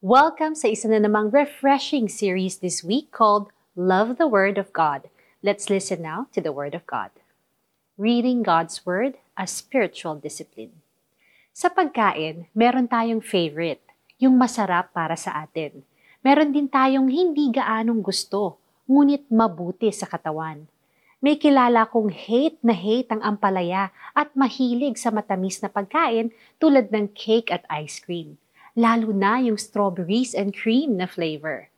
Welcome sa isa na namang refreshing series this week called Love the Word of God. Let's listen now to the Word of God. Reading God's Word as spiritual discipline. Sa pagkain, meron tayong favorite, yung masarap para sa atin. Meron din tayong hindi gaanong gusto, ngunit mabuti sa katawan. May kilala kong hate na hate ang ampalaya at mahilig sa matamis na pagkain tulad ng cake at ice cream lalo na yung strawberries and cream na flavor.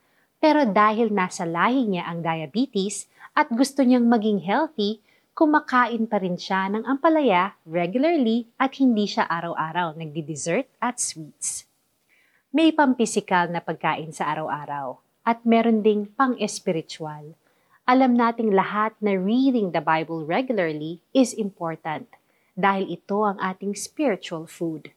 Pero dahil nasa lahi niya ang diabetes at gusto niyang maging healthy, kumakain pa rin siya ng ampalaya regularly at hindi siya araw-araw nagdi-dessert at sweets. May pampisikal na pagkain sa araw-araw at meron ding pang-espiritual. Alam nating lahat na reading the Bible regularly is important dahil ito ang ating spiritual food.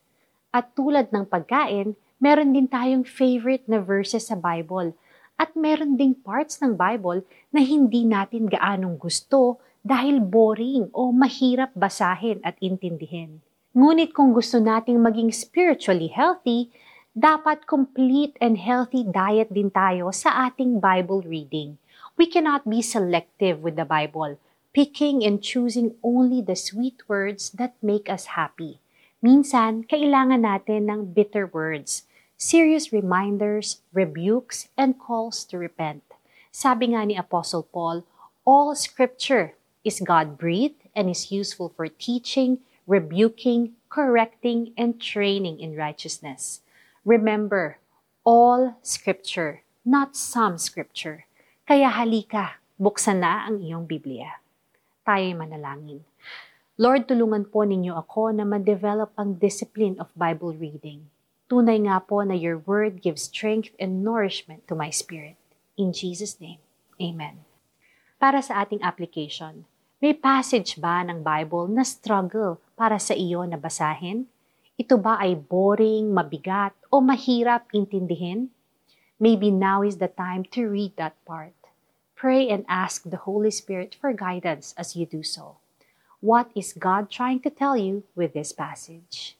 At tulad ng pagkain, meron din tayong favorite na verses sa Bible. At meron ding parts ng Bible na hindi natin gaanong gusto dahil boring o mahirap basahin at intindihin. Ngunit kung gusto nating maging spiritually healthy, dapat complete and healthy diet din tayo sa ating Bible reading. We cannot be selective with the Bible, picking and choosing only the sweet words that make us happy. Minsan, kailangan natin ng bitter words, serious reminders, rebukes, and calls to repent. Sabi nga ni Apostle Paul, all scripture is God-breathed and is useful for teaching, rebuking, correcting, and training in righteousness. Remember, all scripture, not some scripture. Kaya halika, buksan na ang iyong Biblia. Tayo'y manalangin. Lord, tulungan po ninyo ako na ma-develop ang discipline of Bible reading. Tunay nga po na your word gives strength and nourishment to my spirit. In Jesus' name, Amen. Para sa ating application, may passage ba ng Bible na struggle para sa iyo na basahin? Ito ba ay boring, mabigat, o mahirap intindihin? Maybe now is the time to read that part. Pray and ask the Holy Spirit for guidance as you do so. What is God trying to tell you with this passage?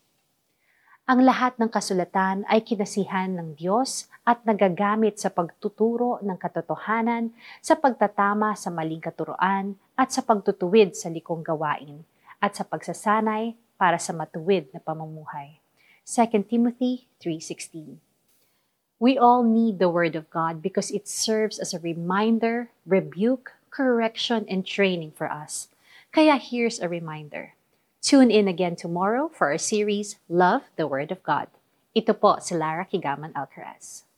Ang lahat ng kasulatan ay kinasihan ng Diyos at nagagamit sa pagtuturo ng katotohanan, sa pagtatama sa maling katuroan, at sa pagtutuwid sa likong gawain, at sa pagsasanay para sa matuwid na pamumuhay. 2 Timothy 3.16 We all need the Word of God because it serves as a reminder, rebuke, correction, and training for us – Kaya here's a reminder. Tune in again tomorrow for our series, Love the Word of God. Ito po si Lara Kigaman Alcaraz.